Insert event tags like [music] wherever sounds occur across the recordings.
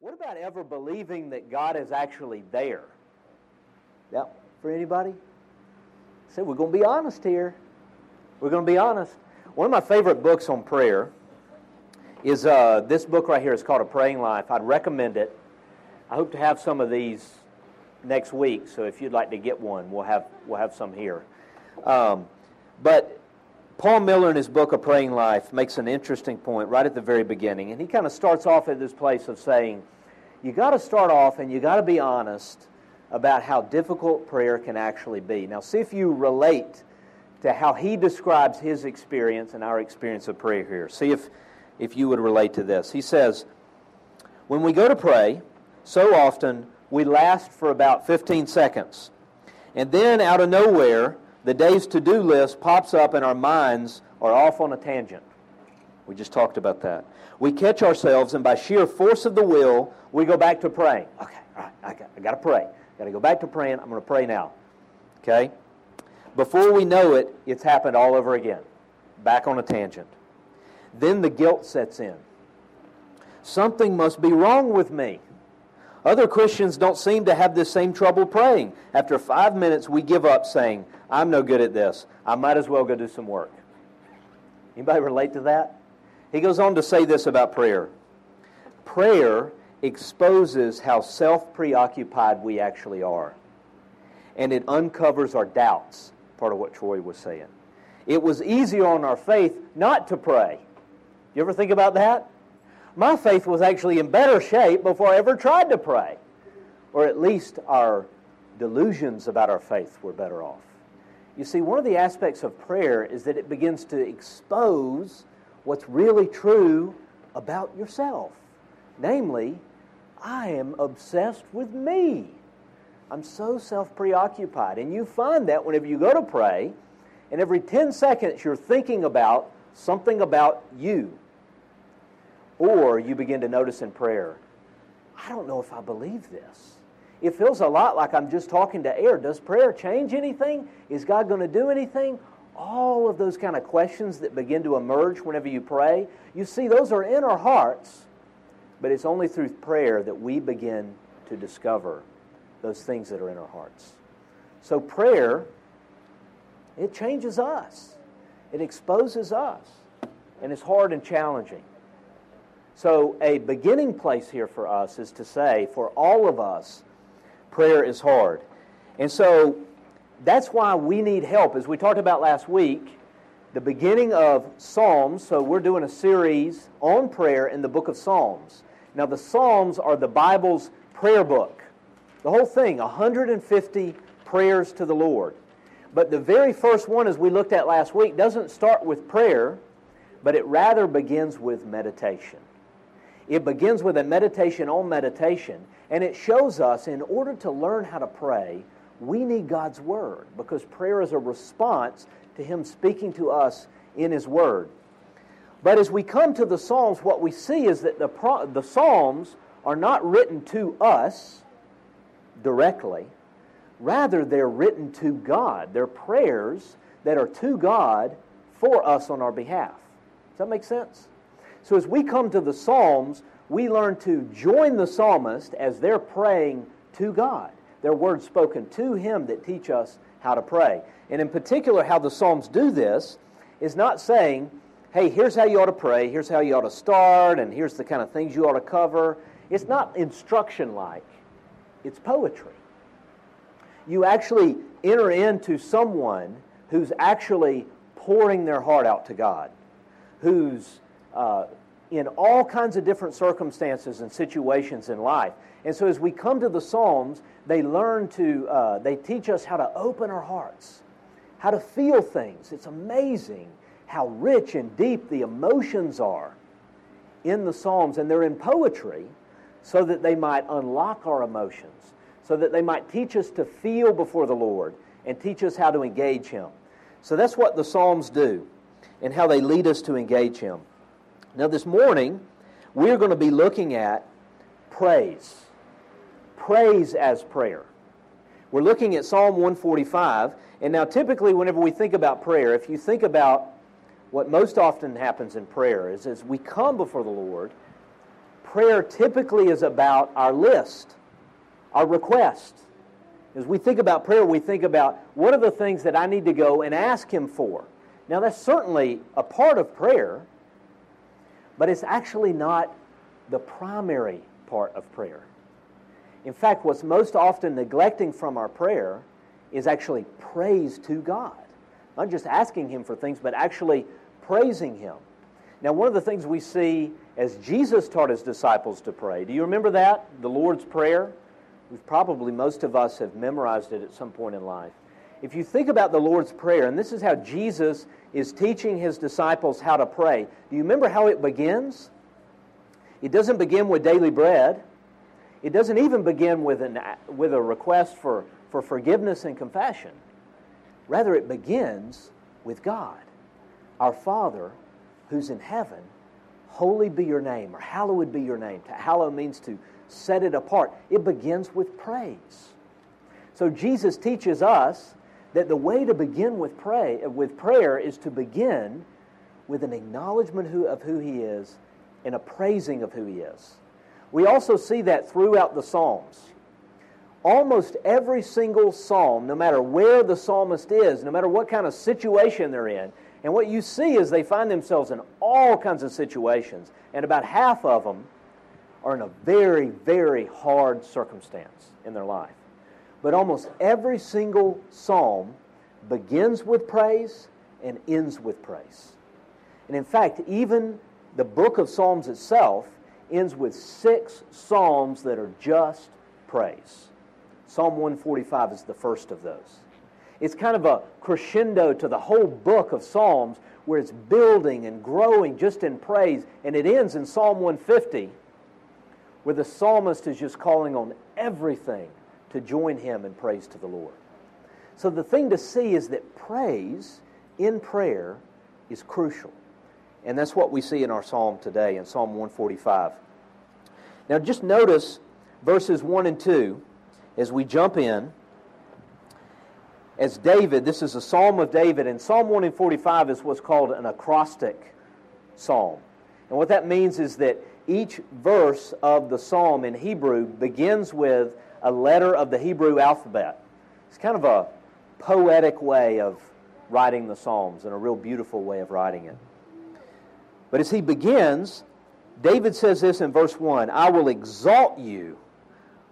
What about ever believing that God is actually there? Yeah, for anybody? So we're going to be honest here. We're going to be honest. One of my favorite books on prayer is uh, this book right here. It's called A Praying Life. I'd recommend it. I hope to have some of these next week. So if you'd like to get one, we'll have we'll have some here. Um, but Paul Miller, in his book, A Praying Life, makes an interesting point right at the very beginning. And he kind of starts off at this place of saying, you got to start off and you got to be honest about how difficult prayer can actually be. Now, see if you relate to how he describes his experience and our experience of prayer here. See if, if you would relate to this. He says, When we go to pray, so often we last for about 15 seconds. And then, out of nowhere, the day's to do list pops up and our minds are off on a tangent. We just talked about that. We catch ourselves, and by sheer force of the will, we go back to praying. Okay, all right, I got, I got to pray. I Got to go back to praying. I'm going to pray now. Okay? Before we know it, it's happened all over again. Back on a tangent. Then the guilt sets in. Something must be wrong with me. Other Christians don't seem to have this same trouble praying. After five minutes, we give up saying, I'm no good at this. I might as well go do some work. Anybody relate to that? He goes on to say this about prayer. Prayer exposes how self preoccupied we actually are. And it uncovers our doubts, part of what Troy was saying. It was easier on our faith not to pray. You ever think about that? My faith was actually in better shape before I ever tried to pray. Or at least our delusions about our faith were better off. You see, one of the aspects of prayer is that it begins to expose what's really true about yourself. Namely, I am obsessed with me. I'm so self preoccupied. And you find that whenever you go to pray, and every 10 seconds you're thinking about something about you. Or you begin to notice in prayer, I don't know if I believe this. It feels a lot like I'm just talking to air. Does prayer change anything? Is God going to do anything? All of those kind of questions that begin to emerge whenever you pray, you see, those are in our hearts, but it's only through prayer that we begin to discover those things that are in our hearts. So, prayer, it changes us, it exposes us, and it's hard and challenging. So, a beginning place here for us is to say, for all of us, prayer is hard. And so, that's why we need help. As we talked about last week, the beginning of Psalms, so we're doing a series on prayer in the book of Psalms. Now, the Psalms are the Bible's prayer book. The whole thing, 150 prayers to the Lord. But the very first one, as we looked at last week, doesn't start with prayer, but it rather begins with meditation. It begins with a meditation on meditation, and it shows us in order to learn how to pray, we need God's Word because prayer is a response to Him speaking to us in His Word. But as we come to the Psalms, what we see is that the, the Psalms are not written to us directly. Rather, they're written to God. They're prayers that are to God for us on our behalf. Does that make sense? So as we come to the Psalms, we learn to join the psalmist as they're praying to God. They're words spoken to Him that teach us how to pray. And in particular, how the Psalms do this is not saying, hey, here's how you ought to pray, here's how you ought to start, and here's the kind of things you ought to cover. It's not instruction like, it's poetry. You actually enter into someone who's actually pouring their heart out to God, who's uh, in all kinds of different circumstances and situations in life. And so, as we come to the Psalms, they learn to, uh, they teach us how to open our hearts, how to feel things. It's amazing how rich and deep the emotions are in the Psalms, and they're in poetry so that they might unlock our emotions, so that they might teach us to feel before the Lord and teach us how to engage Him. So that's what the Psalms do and how they lead us to engage Him. Now, this morning, we're going to be looking at praise. Praise as prayer. We're looking at Psalm 145. And now, typically, whenever we think about prayer, if you think about what most often happens in prayer is as we come before the Lord, prayer typically is about our list, our request. As we think about prayer, we think about what are the things that I need to go and ask Him for. Now, that's certainly a part of prayer, but it's actually not the primary part of prayer. In fact, what's most often neglecting from our prayer is actually praise to God. Not just asking Him for things, but actually praising Him. Now, one of the things we see as Jesus taught His disciples to pray, do you remember that? The Lord's Prayer? We've probably, most of us have memorized it at some point in life. If you think about the Lord's Prayer, and this is how Jesus is teaching His disciples how to pray, do you remember how it begins? It doesn't begin with daily bread. It doesn't even begin with, an, with a request for, for forgiveness and confession. Rather, it begins with God. Our Father, who's in heaven, holy be your name, or hallowed be your name. To hallow means to set it apart. It begins with praise. So Jesus teaches us that the way to begin with, pray, with prayer is to begin with an acknowledgement of who He is and a praising of who He is. We also see that throughout the Psalms. Almost every single psalm, no matter where the psalmist is, no matter what kind of situation they're in, and what you see is they find themselves in all kinds of situations, and about half of them are in a very, very hard circumstance in their life. But almost every single psalm begins with praise and ends with praise. And in fact, even the book of Psalms itself ends with six psalms that are just praise. Psalm 145 is the first of those. It's kind of a crescendo to the whole book of Psalms where it's building and growing just in praise. And it ends in Psalm 150 where the psalmist is just calling on everything to join him in praise to the Lord. So the thing to see is that praise in prayer is crucial. And that's what we see in our psalm today, in Psalm 145. Now, just notice verses 1 and 2 as we jump in. As David, this is a psalm of David, and Psalm 145 is what's called an acrostic psalm. And what that means is that each verse of the psalm in Hebrew begins with a letter of the Hebrew alphabet. It's kind of a poetic way of writing the psalms and a real beautiful way of writing it. But as he begins, David says this in verse 1 I will exalt you,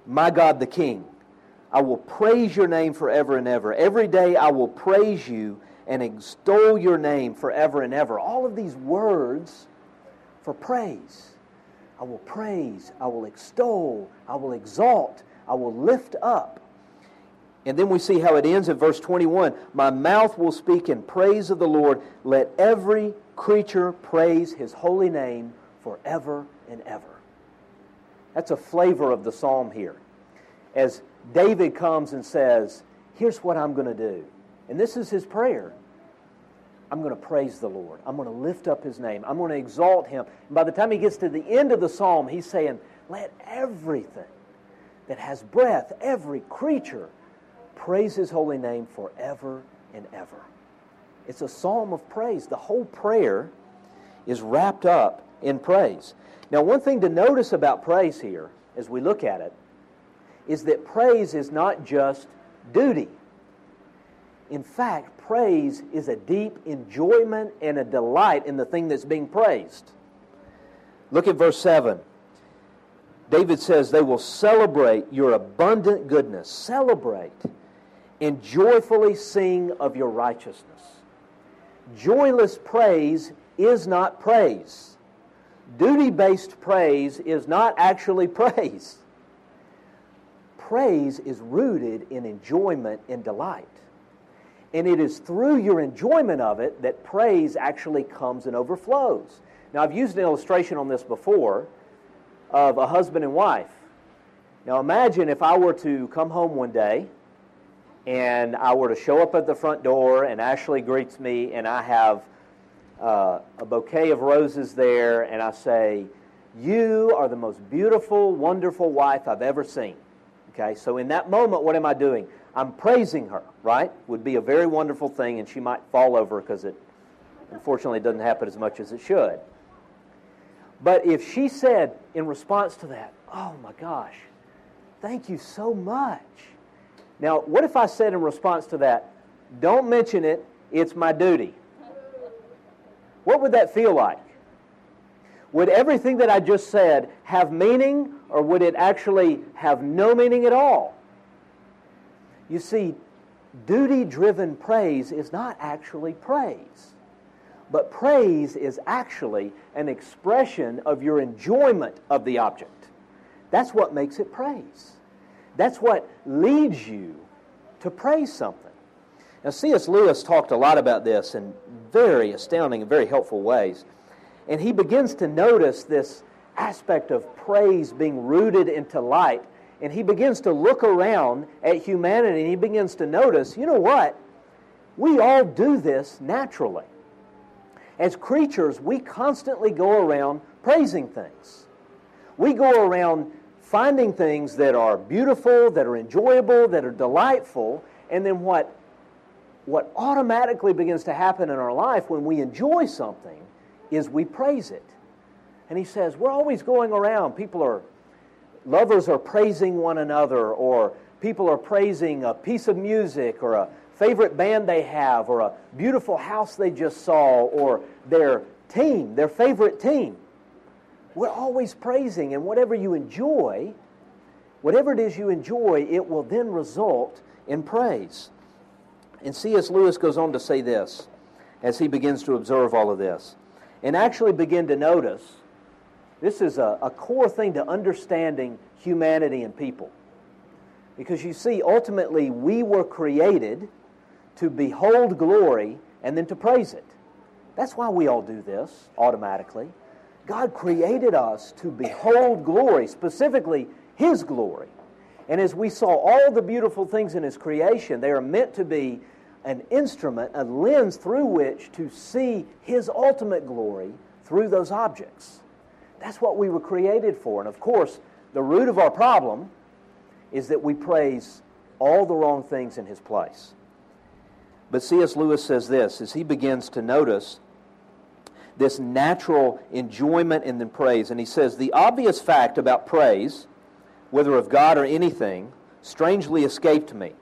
my God the King. I will praise your name forever and ever. Every day I will praise you and extol your name forever and ever. All of these words for praise. I will praise, I will extol, I will exalt, I will lift up. And then we see how it ends in verse 21 My mouth will speak in praise of the Lord. Let every creature praise his holy name forever and ever. That's a flavor of the psalm here. As David comes and says, Here's what I'm going to do. And this is his prayer. I'm going to praise the Lord. I'm going to lift up his name. I'm going to exalt him. And by the time he gets to the end of the psalm, he's saying, Let everything that has breath, every creature, praise his holy name forever and ever. It's a psalm of praise. The whole prayer is wrapped up in praise. Now, one thing to notice about praise here, as we look at it, is that praise is not just duty. In fact, praise is a deep enjoyment and a delight in the thing that's being praised. Look at verse 7. David says, They will celebrate your abundant goodness. Celebrate and joyfully sing of your righteousness. Joyless praise is not praise. Duty based praise is not actually [laughs] praise. Praise is rooted in enjoyment and delight. And it is through your enjoyment of it that praise actually comes and overflows. Now, I've used an illustration on this before of a husband and wife. Now, imagine if I were to come home one day and I were to show up at the front door and Ashley greets me and I have uh, a bouquet of roses there and I say, You are the most beautiful, wonderful wife I've ever seen. Okay, so in that moment, what am I doing? I'm praising her, right? Would be a very wonderful thing, and she might fall over because it unfortunately doesn't happen as much as it should. But if she said in response to that, Oh my gosh, thank you so much. Now, what if I said in response to that, Don't mention it, it's my duty? What would that feel like? Would everything that I just said have meaning, or would it actually have no meaning at all? You see, duty driven praise is not actually praise. But praise is actually an expression of your enjoyment of the object. That's what makes it praise. That's what leads you to praise something. Now, C.S. Lewis talked a lot about this in very astounding and very helpful ways. And he begins to notice this aspect of praise being rooted into light. And he begins to look around at humanity and he begins to notice you know what? We all do this naturally. As creatures, we constantly go around praising things. We go around finding things that are beautiful, that are enjoyable, that are delightful, and then what, what automatically begins to happen in our life when we enjoy something is we praise it. And he says, we're always going around. People are, lovers are praising one another, or people are praising a piece of music, or a favorite band they have, or a beautiful house they just saw, or their team, their favorite team. We're always praising, and whatever you enjoy, whatever it is you enjoy, it will then result in praise. And C.S. Lewis goes on to say this as he begins to observe all of this and actually begin to notice this is a, a core thing to understanding humanity and people. Because you see, ultimately, we were created to behold glory and then to praise it. That's why we all do this automatically. God created us to behold glory, specifically His glory. And as we saw all the beautiful things in His creation, they are meant to be an instrument, a lens through which to see His ultimate glory through those objects. That's what we were created for. And of course, the root of our problem is that we praise all the wrong things in His place. But C.S. Lewis says this as he begins to notice this natural enjoyment then praise. And he says, The obvious fact about praise, whether of God or anything, strangely escaped me.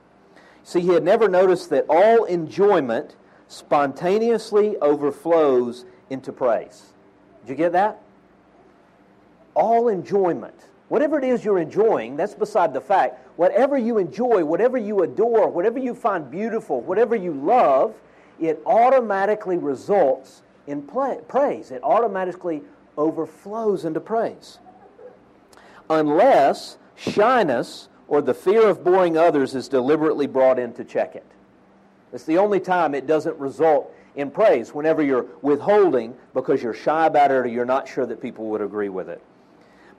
See, he had never noticed that all enjoyment spontaneously overflows into praise. Did you get that? All enjoyment Whatever it is you're enjoying, that's beside the fact. Whatever you enjoy, whatever you adore, whatever you find beautiful, whatever you love, it automatically results in praise. It automatically overflows into praise. Unless shyness or the fear of boring others is deliberately brought in to check it. It's the only time it doesn't result in praise, whenever you're withholding because you're shy about it or you're not sure that people would agree with it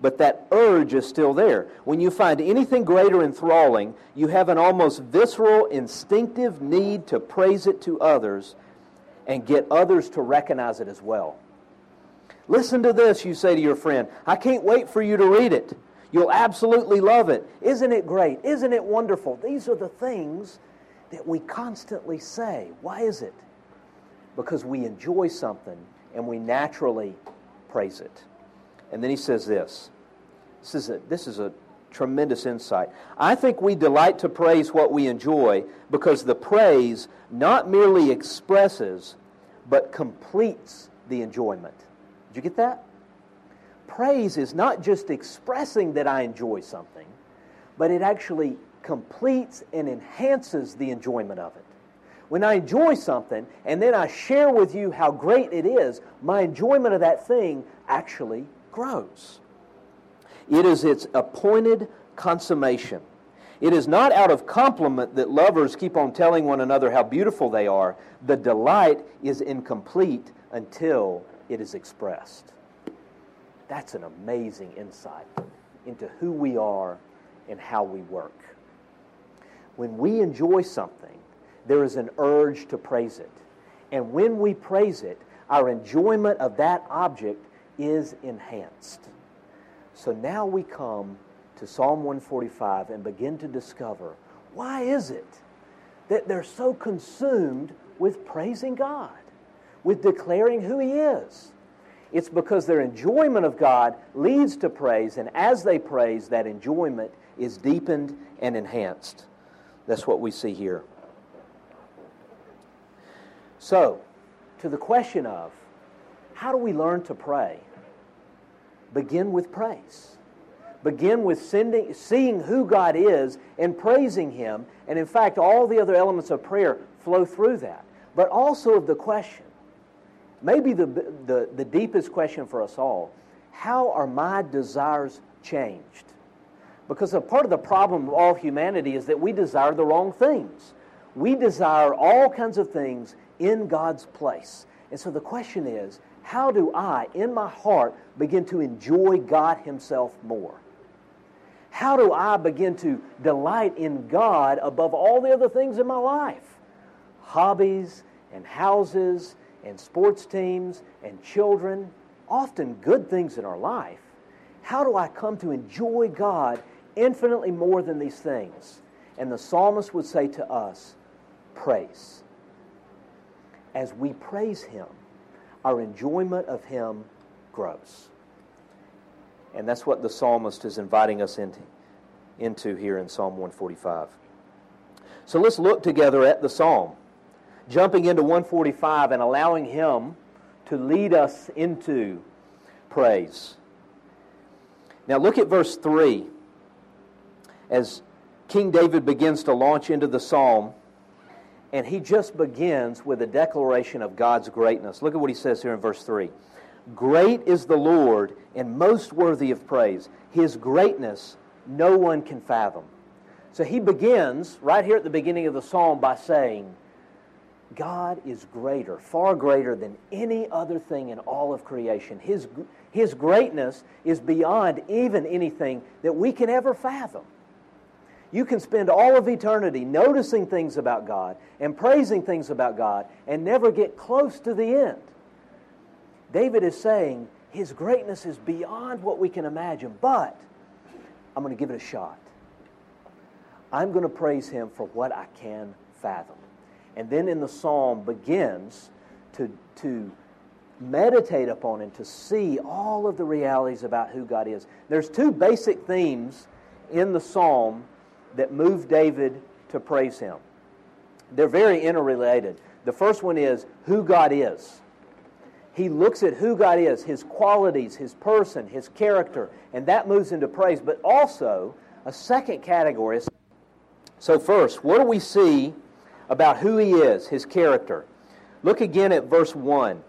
but that urge is still there. When you find anything greater enthralling, you have an almost visceral, instinctive need to praise it to others and get others to recognize it as well. Listen to this, you say to your friend. I can't wait for you to read it. You'll absolutely love it. Isn't it great? Isn't it wonderful? These are the things that we constantly say. Why is it? Because we enjoy something and we naturally praise it. And then he says this. This is a, this is a tremendous insight. I think we delight to praise what we enjoy because the praise not merely expresses, but completes the enjoyment. Did you get that? Praise is not just expressing that I enjoy something, but it actually completes and enhances the enjoyment of it. When I enjoy something and then I share with you how great it is, my enjoyment of that thing actually grows. It is its appointed consummation. It is not out of compliment that lovers keep on telling one another how beautiful they are. The delight is incomplete until it is expressed. That's an amazing insight into who we are and how we work. When we enjoy something, there is an urge to praise it. And when we praise it, our enjoyment of that object is enhanced. So now we come to Psalm 145 and begin to discover why is it that they're so consumed with praising God, with declaring who He is? It's because their enjoyment of God leads to praise, and as they praise, that enjoyment is deepened and enhanced. That's what we see here. So, to the question of how do we learn to pray? Begin with praise. Begin with sending, seeing who God is and praising Him. And in fact, all the other elements of prayer flow through that. But also of the question, maybe the, the, the deepest question for us all how are my desires changed? Because a part of the problem of all humanity is that we desire the wrong things. We desire all kinds of things in God's place. And so the question is how do I, in my heart, begin to enjoy God Himself more? How do I begin to delight in God above all the other things in my life? Hobbies and houses and sports teams and children, often good things in our life. How do I come to enjoy God infinitely more than these things? And the psalmist would say to us, praise. As we praise Him, our enjoyment of Him grows. And that's what the psalmist is inviting us into, into here in Psalm 145. So let's look together at the psalm jumping into 145 and allowing Him to lead us into praise. Now, look at verse 3 as King David begins to launch into the psalm, and he just begins with a declaration of God's greatness. Look at what he says here in verse 3 Great is the Lord and most worthy of praise. His greatness no one can fathom. So he begins right here at the beginning of the psalm by saying, God is greater, far greater than any other thing in all of creation. His, his greatness is beyond even anything that we can ever fathom. You can spend all of eternity noticing things about God and praising things about God and never get close to the end. David is saying his greatness is beyond what we can imagine, but I'm going to give it a shot. I'm going to praise him for what I can fathom. And then in the psalm begins to, to meditate upon and to see all of the realities about who God is. There's two basic themes in the psalm that move David to praise him. They're very interrelated. The first one is who God is. He looks at who God is, his qualities, his person, his character, and that moves into praise. But also, a second category. So, first, what do we see about who he is, his character. Look again at verse 1.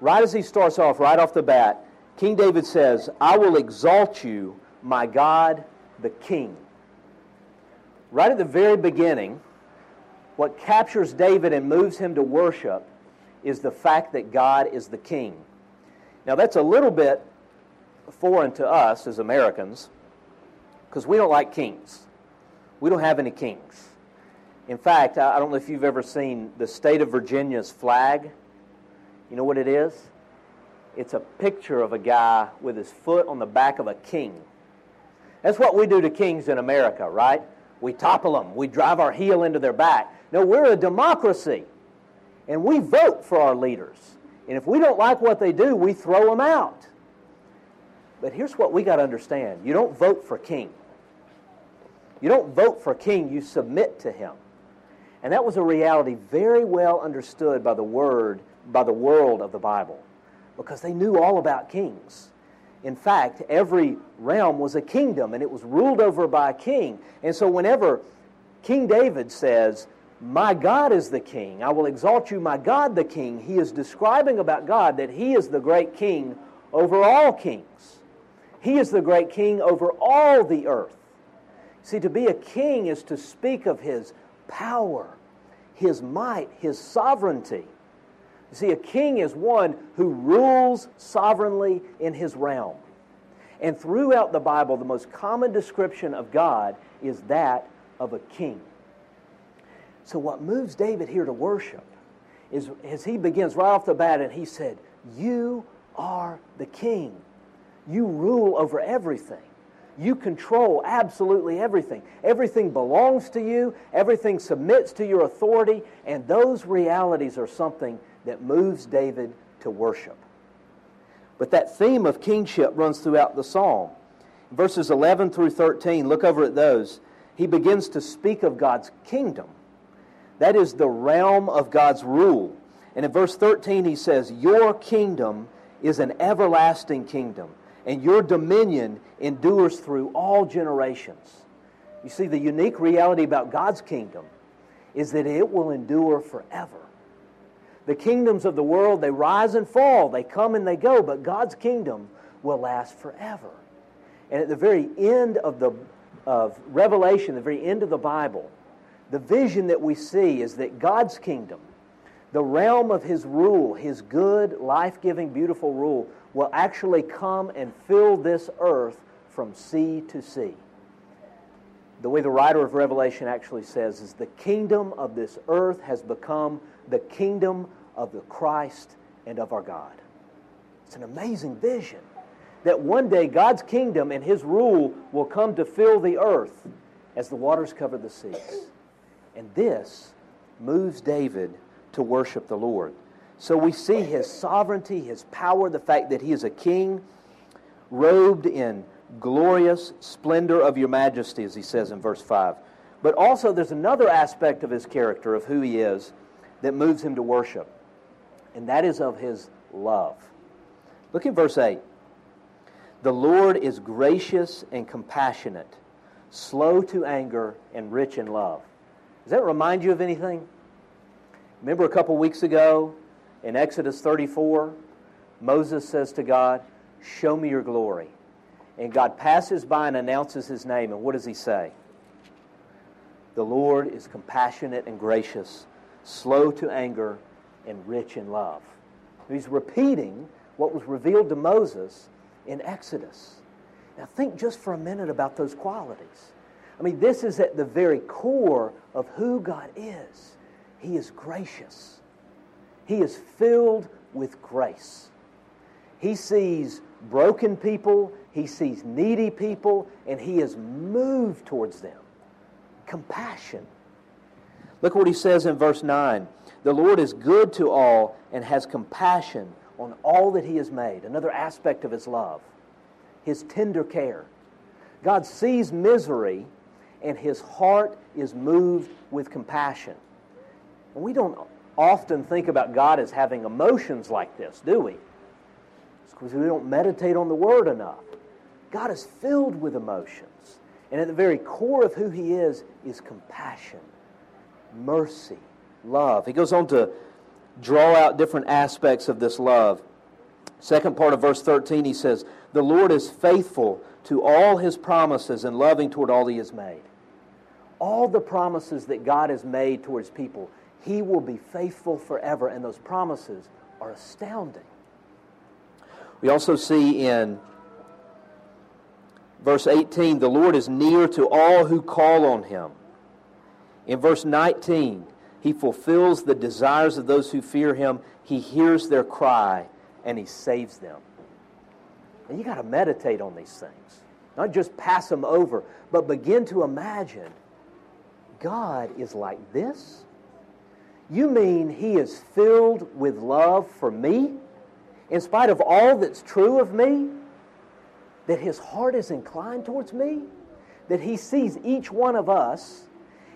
Right as he starts off, right off the bat, King David says, I will exalt you, my God, the King. Right at the very beginning, what captures David and moves him to worship is the fact that God is the King. Now, that's a little bit foreign to us as Americans because we don't like kings. We don't have any kings. In fact, I don't know if you've ever seen the state of Virginia's flag. You know what it is? It's a picture of a guy with his foot on the back of a king. That's what we do to kings in America, right? We topple them, we drive our heel into their back. No, we're a democracy, and we vote for our leaders. And if we don't like what they do, we throw them out. But here's what we got to understand you don't vote for king. You don't vote for king, you submit to him. And that was a reality very well understood by the word, by the world of the Bible, because they knew all about kings. In fact, every realm was a kingdom and it was ruled over by a king. And so whenever King David says, My God is the king, I will exalt you, my God the king, he is describing about God that he is the great king over all kings. He is the great king over all the earth. See, to be a king is to speak of his power, his might, his sovereignty. See, a king is one who rules sovereignly in his realm. And throughout the Bible, the most common description of God is that of a king. So, what moves David here to worship is as he begins right off the bat and he said, You are the king. You rule over everything. You control absolutely everything. Everything belongs to you, everything submits to your authority, and those realities are something that moves David to worship. But that theme of kingship runs throughout the psalm. Verses 11 through 13, look over at those. He begins to speak of God's kingdom. That is the realm of God's rule. And in verse 13, he says, Your kingdom is an everlasting kingdom, and your dominion endures through all generations. You see, the unique reality about God's kingdom is that it will endure forever. The kingdoms of the world, they rise and fall, they come and they go, but God's kingdom will last forever. And at the very end of the of Revelation, the very end of the Bible, the vision that we see is that God's kingdom, the realm of His rule, His good, life giving, beautiful rule, will actually come and fill this earth from sea to sea. The way the writer of Revelation actually says is the kingdom of this earth has become the kingdom of the Christ and of our God. It's an amazing vision that one day God's kingdom and his rule will come to fill the earth as the waters cover the seas. And this moves David to worship the Lord. So we see his sovereignty, his power, the fact that he is a king, robed in glorious splendor of your majesty, as he says in verse 5. But also, there's another aspect of his character, of who he is, that moves him to worship, and that is of his love. Look at verse 8. The Lord is gracious and compassionate, slow to anger, and rich in love. Does that remind you of anything? Remember a couple weeks ago in Exodus 34, Moses says to God, Show me your glory. And God passes by and announces his name. And what does he say? The Lord is compassionate and gracious, slow to anger, and rich in love. He's repeating what was revealed to Moses in Exodus. Now, think just for a minute about those qualities. I mean, this is at the very core of who God is. He is gracious, He is filled with grace. He sees broken people, He sees needy people, and He is moved towards them. Compassion. Look what He says in verse 9 The Lord is good to all and has compassion on all that He has made. Another aspect of His love, His tender care. God sees misery and His heart is moved with compassion. We don't often think about God as having emotions like this, do we? It's because we don't meditate on the Word enough. God is filled with emotions. And at the very core of who He is, is compassion, mercy, love. He goes on to draw out different aspects of this love. Second part of verse 13, he says, The Lord is faithful to all his promises and loving toward all he has made. All the promises that God has made towards people, he will be faithful forever, and those promises are astounding. We also see in verse 18, the Lord is near to all who call on him. In verse 19, he fulfills the desires of those who fear him. He hears their cry and he saves them. And you got to meditate on these things. Not just pass them over, but begin to imagine God is like this? You mean he is filled with love for me? In spite of all that's true of me? That his heart is inclined towards me? That he sees each one of us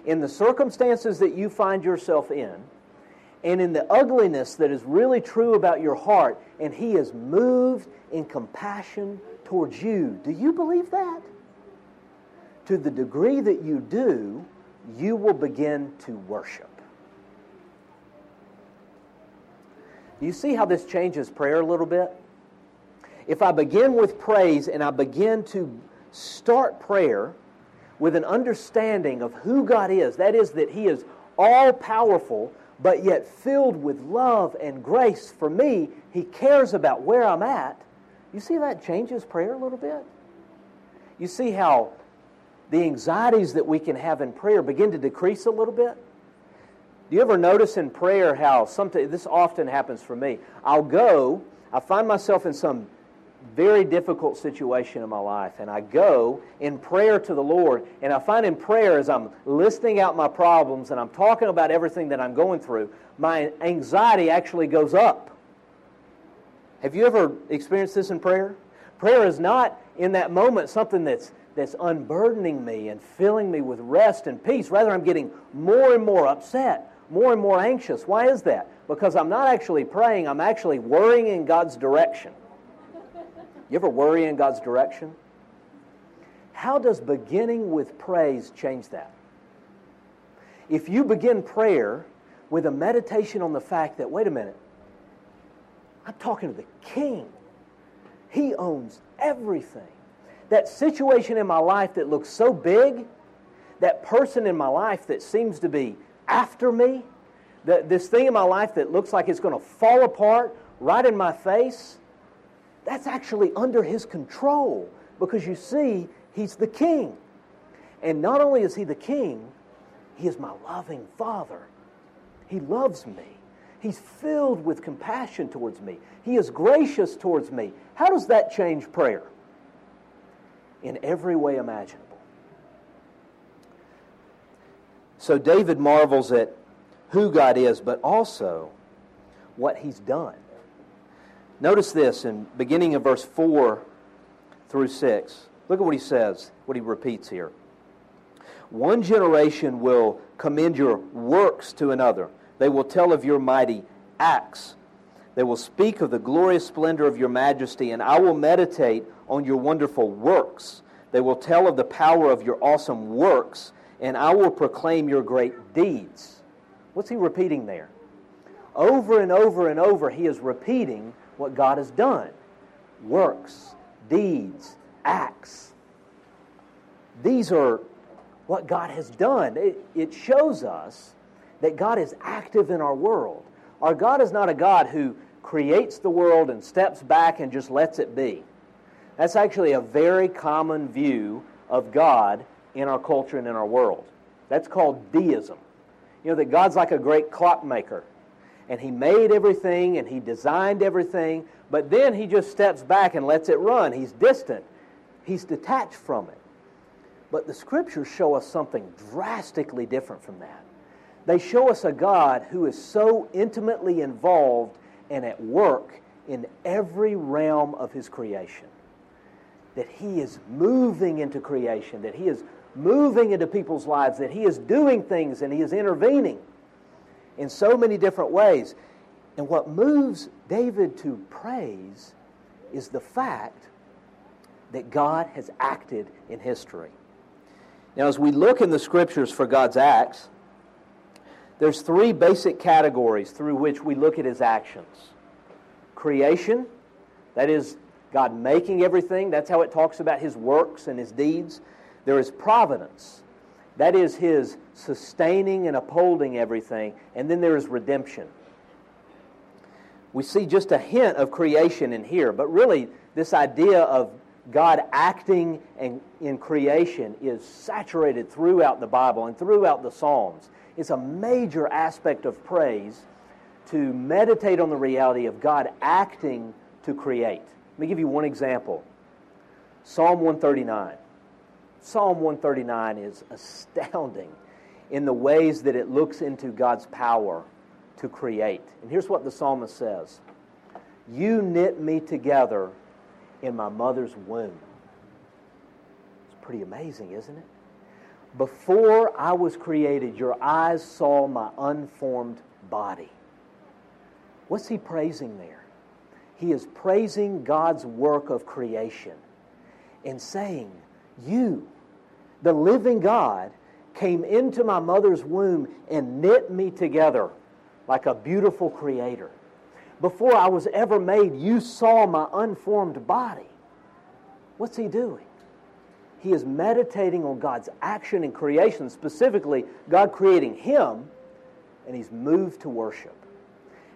in the circumstances that you find yourself in and in the ugliness that is really true about your heart, and He is moved in compassion towards you. Do you believe that? To the degree that you do, you will begin to worship. You see how this changes prayer a little bit? If I begin with praise and I begin to start prayer with an understanding of who God is. That is, that He is all powerful, but yet filled with love and grace for me. He cares about where I'm at. You see that changes prayer a little bit? You see how the anxieties that we can have in prayer begin to decrease a little bit? Do you ever notice in prayer how sometimes this often happens for me? I'll go, I find myself in some very difficult situation in my life. And I go in prayer to the Lord, and I find in prayer as I'm listing out my problems and I'm talking about everything that I'm going through, my anxiety actually goes up. Have you ever experienced this in prayer? Prayer is not in that moment something that's that's unburdening me and filling me with rest and peace. Rather, I'm getting more and more upset, more and more anxious. Why is that? Because I'm not actually praying, I'm actually worrying in God's direction. You ever worry in God's direction? How does beginning with praise change that? If you begin prayer with a meditation on the fact that, wait a minute, I'm talking to the King, He owns everything that situation in my life that looks so big, that person in my life that seems to be after me, that this thing in my life that looks like it's going to fall apart right in my face, that's actually under his control because you see, he's the king. And not only is he the king, he is my loving father. He loves me. He's filled with compassion towards me. He is gracious towards me. How does that change prayer? in every way imaginable. So David marvels at who God is, but also what he's done. Notice this in beginning of verse 4 through 6. Look at what he says, what he repeats here. One generation will commend your works to another. They will tell of your mighty acts. They will speak of the glorious splendor of your majesty, and I will meditate on your wonderful works. They will tell of the power of your awesome works, and I will proclaim your great deeds. What's he repeating there? Over and over and over, he is repeating what God has done works, deeds, acts. These are what God has done. It, it shows us that God is active in our world. Our God is not a God who creates the world and steps back and just lets it be. That's actually a very common view of God in our culture and in our world. That's called deism. You know, that God's like a great clockmaker. And he made everything and he designed everything, but then he just steps back and lets it run. He's distant, he's detached from it. But the scriptures show us something drastically different from that. They show us a God who is so intimately involved and at work in every realm of his creation that He is moving into creation, that He is moving into people's lives, that He is doing things and He is intervening in so many different ways. And what moves David to praise is the fact that God has acted in history. Now, as we look in the scriptures for God's acts, there's three basic categories through which we look at his actions creation, that is, God making everything. That's how it talks about his works and his deeds. There is providence. That is his sustaining and upholding everything. And then there is redemption. We see just a hint of creation in here, but really, this idea of God acting in creation is saturated throughout the Bible and throughout the Psalms. It's a major aspect of praise to meditate on the reality of God acting to create. Let me give you one example Psalm 139. Psalm 139 is astounding in the ways that it looks into God's power to create. And here's what the psalmist says You knit me together in my mother's womb. It's pretty amazing, isn't it? Before I was created, your eyes saw my unformed body. What's he praising there? he is praising God's work of creation and saying, You, the living God, came into my mother's womb and knit me together like a beautiful creator. Before I was ever made, you saw my unformed body. What's he doing? He is meditating on God's action in creation, specifically God creating him, and he's moved to worship.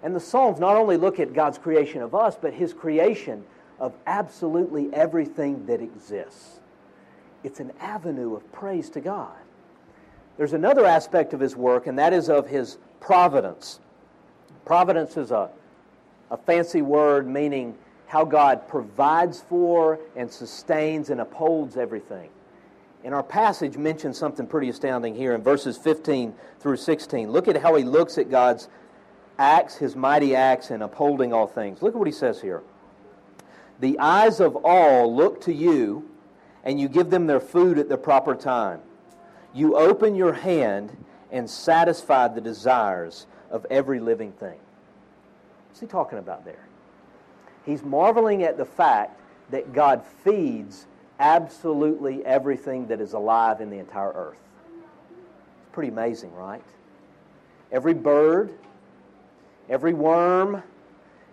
And the Psalms not only look at God's creation of us, but His creation of absolutely everything that exists. It's an avenue of praise to God. There's another aspect of His work, and that is of His providence. Providence is a, a fancy word meaning how God provides for and sustains and upholds everything. And our passage mentions something pretty astounding here in verses 15 through 16. Look at how he looks at God's acts, his mighty acts, in upholding all things. Look at what he says here. The eyes of all look to you, and you give them their food at the proper time. You open your hand and satisfy the desires of every living thing. What's he talking about there? He's marveling at the fact that God feeds absolutely everything that is alive in the entire earth. It's pretty amazing, right? Every bird, every worm,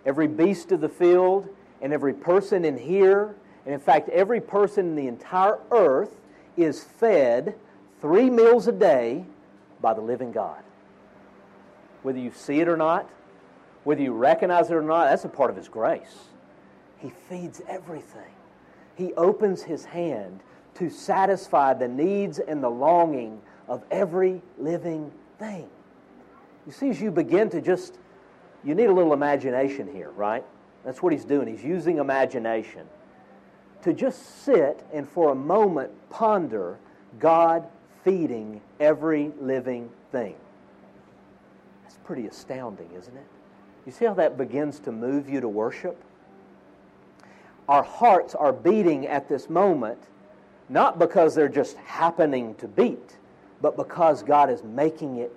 every beast of the field, and every person in here, and in fact, every person in the entire earth is fed three meals a day by the living God. Whether you see it or not, whether you recognize it or not, that's a part of His grace. He feeds everything. He opens His hand to satisfy the needs and the longing of every living thing. You see, as you begin to just, you need a little imagination here, right? That's what He's doing. He's using imagination to just sit and for a moment ponder God feeding every living thing. That's pretty astounding, isn't it? You see how that begins to move you to worship? Our hearts are beating at this moment, not because they're just happening to beat, but because God is making it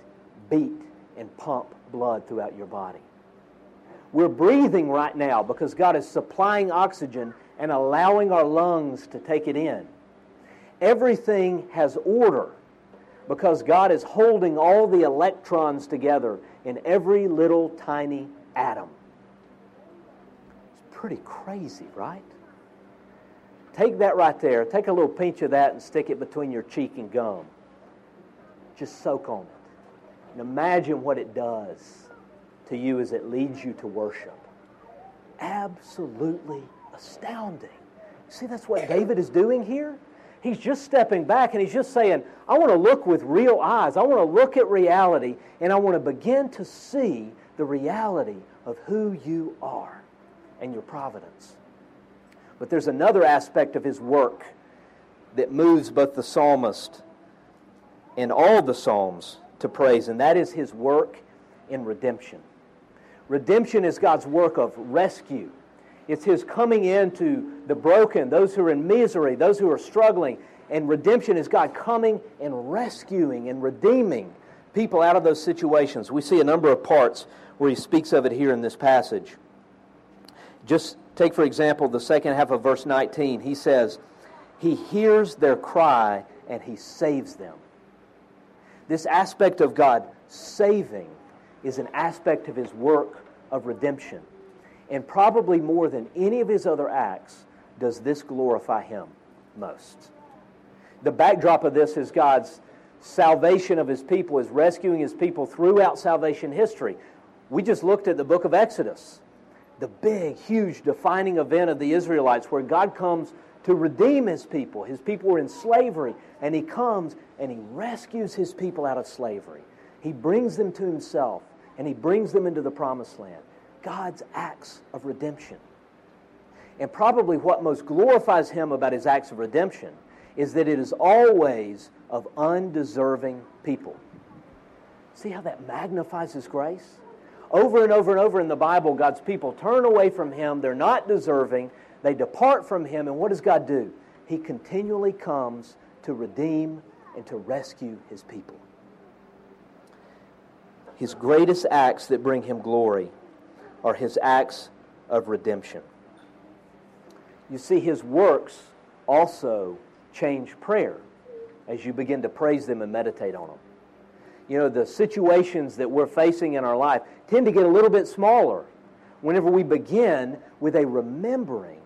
beat and pump blood throughout your body. We're breathing right now because God is supplying oxygen and allowing our lungs to take it in. Everything has order because God is holding all the electrons together in every little tiny atom. It's pretty crazy, right? Take that right there. Take a little pinch of that and stick it between your cheek and gum. Just soak on it. And imagine what it does to you as it leads you to worship. Absolutely astounding. See, that's what David is doing here. He's just stepping back and he's just saying, I want to look with real eyes. I want to look at reality and I want to begin to see the reality of who you are and your providence. But there's another aspect of his work that moves both the psalmist and all the psalms to praise, and that is his work in redemption. Redemption is God's work of rescue it's His coming into the broken, those who are in misery, those who are struggling. And redemption is God coming and rescuing and redeeming people out of those situations. We see a number of parts where He speaks of it here in this passage. Just take, for example, the second half of verse 19. He says, He hears their cry and He saves them. This aspect of God saving is an aspect of His work of redemption. And probably more than any of his other acts, does this glorify him most. The backdrop of this is God's salvation of his people, is rescuing his people throughout salvation history. We just looked at the book of Exodus, the big, huge defining event of the Israelites where God comes to redeem his people. His people were in slavery, and he comes and he rescues his people out of slavery. He brings them to himself, and he brings them into the promised land. God's acts of redemption. And probably what most glorifies him about his acts of redemption is that it is always of undeserving people. See how that magnifies his grace? Over and over and over in the Bible, God's people turn away from him. They're not deserving. They depart from him. And what does God do? He continually comes to redeem and to rescue his people. His greatest acts that bring him glory are his acts of redemption. You see, his works also change prayer as you begin to praise them and meditate on them. You know, the situations that we're facing in our life tend to get a little bit smaller whenever we begin with a remembering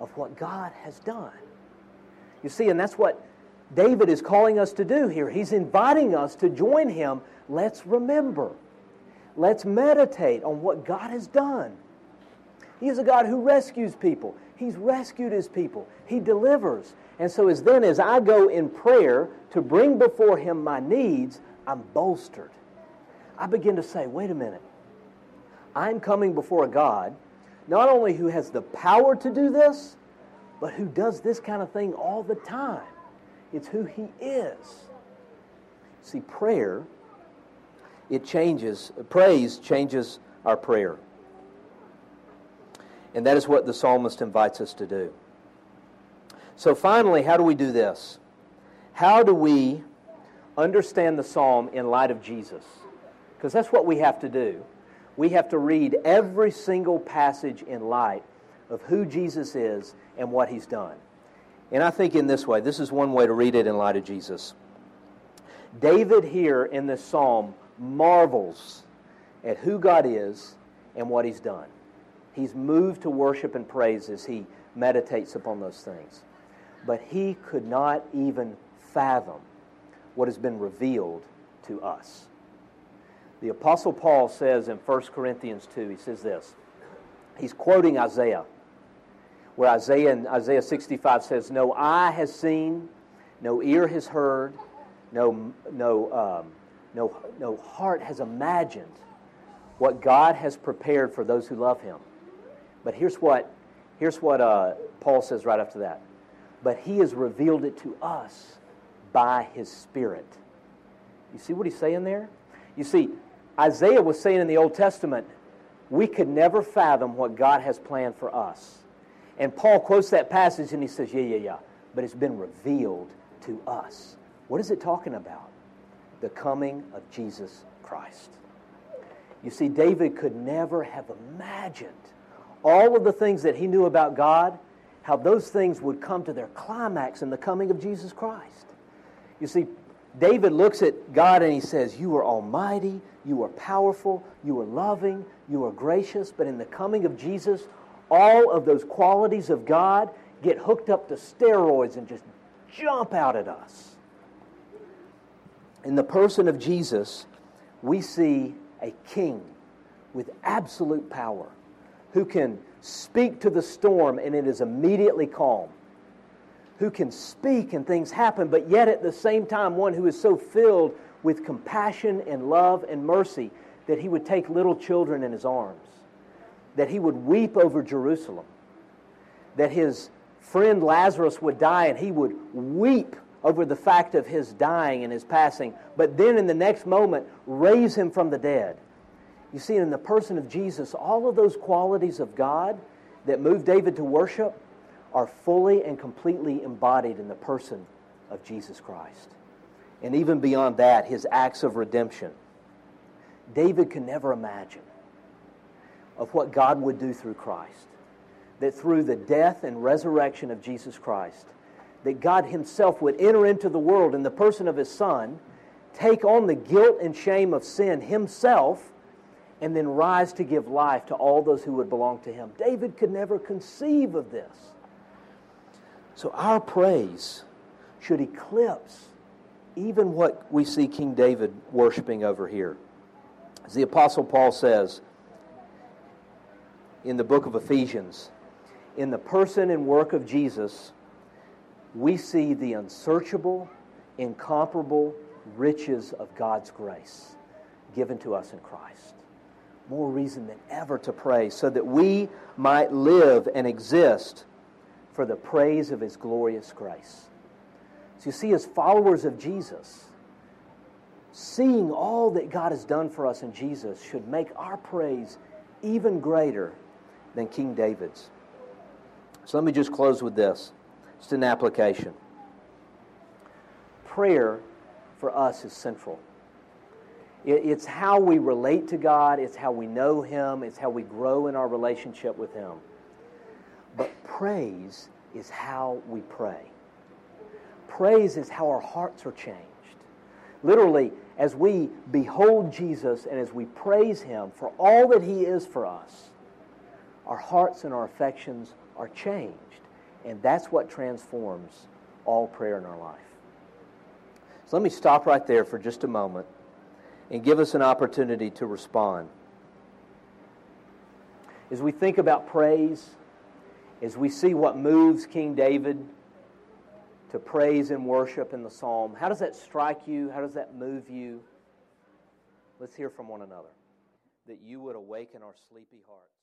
of what God has done. You see, and that's what David is calling us to do here. He's inviting us to join him. Let's remember. Let's meditate on what God has done. He is a God who rescues people. He's rescued his people. He delivers. And so as then as I go in prayer to bring before him my needs, I'm bolstered. I begin to say, wait a minute. I'm coming before a God not only who has the power to do this, but who does this kind of thing all the time. It's who he is. See, prayer it changes, praise changes our prayer. And that is what the psalmist invites us to do. So, finally, how do we do this? How do we understand the psalm in light of Jesus? Because that's what we have to do. We have to read every single passage in light of who Jesus is and what he's done. And I think in this way, this is one way to read it in light of Jesus. David here in this psalm marvels at who God is and what he's done. He's moved to worship and praise as he meditates upon those things. But he could not even fathom what has been revealed to us. The Apostle Paul says in 1 Corinthians 2, he says this. He's quoting Isaiah, where Isaiah in Isaiah 65 says, No eye has seen, no ear has heard, no, no, um, no, no heart has imagined what God has prepared for those who love him. But here's what, here's what uh, Paul says right after that. But he has revealed it to us by his Spirit. You see what he's saying there? You see, Isaiah was saying in the Old Testament, we could never fathom what God has planned for us. And Paul quotes that passage and he says, Yeah, yeah, yeah, but it's been revealed to us. What is it talking about? The coming of Jesus Christ. You see, David could never have imagined all of the things that he knew about God, how those things would come to their climax in the coming of Jesus Christ. You see, David looks at God and he says, You are almighty, you are powerful, you are loving, you are gracious. But in the coming of Jesus, all of those qualities of God get hooked up to steroids and just jump out at us. In the person of Jesus, we see a king with absolute power who can speak to the storm and it is immediately calm who can speak and things happen, but yet at the same time, one who is so filled with compassion and love and mercy that he would take little children in his arms, that he would weep over Jerusalem, that his friend Lazarus would die and he would weep over the fact of his dying and his passing, but then in the next moment raise him from the dead. You see, in the person of Jesus, all of those qualities of God that moved David to worship are fully and completely embodied in the person of Jesus Christ. And even beyond that, his acts of redemption. David can never imagine of what God would do through Christ. That through the death and resurrection of Jesus Christ, that God himself would enter into the world in the person of his Son, take on the guilt and shame of sin himself, and then rise to give life to all those who would belong to him. David could never conceive of this. So our praise should eclipse even what we see King David worshiping over here. As the Apostle Paul says in the book of Ephesians, in the person and work of Jesus, we see the unsearchable, incomparable riches of God's grace given to us in Christ. More reason than ever to pray so that we might live and exist for the praise of his glorious grace. So you see, as followers of Jesus, seeing all that God has done for us in Jesus should make our praise even greater than King David's. So let me just close with this. It's an application. Prayer for us is central. It's how we relate to God, it's how we know Him, it's how we grow in our relationship with Him. But praise is how we pray. Praise is how our hearts are changed. Literally, as we behold Jesus and as we praise Him for all that He is for us, our hearts and our affections are changed. And that's what transforms all prayer in our life. So let me stop right there for just a moment and give us an opportunity to respond. As we think about praise, as we see what moves King David to praise and worship in the psalm, how does that strike you? How does that move you? Let's hear from one another. That you would awaken our sleepy hearts.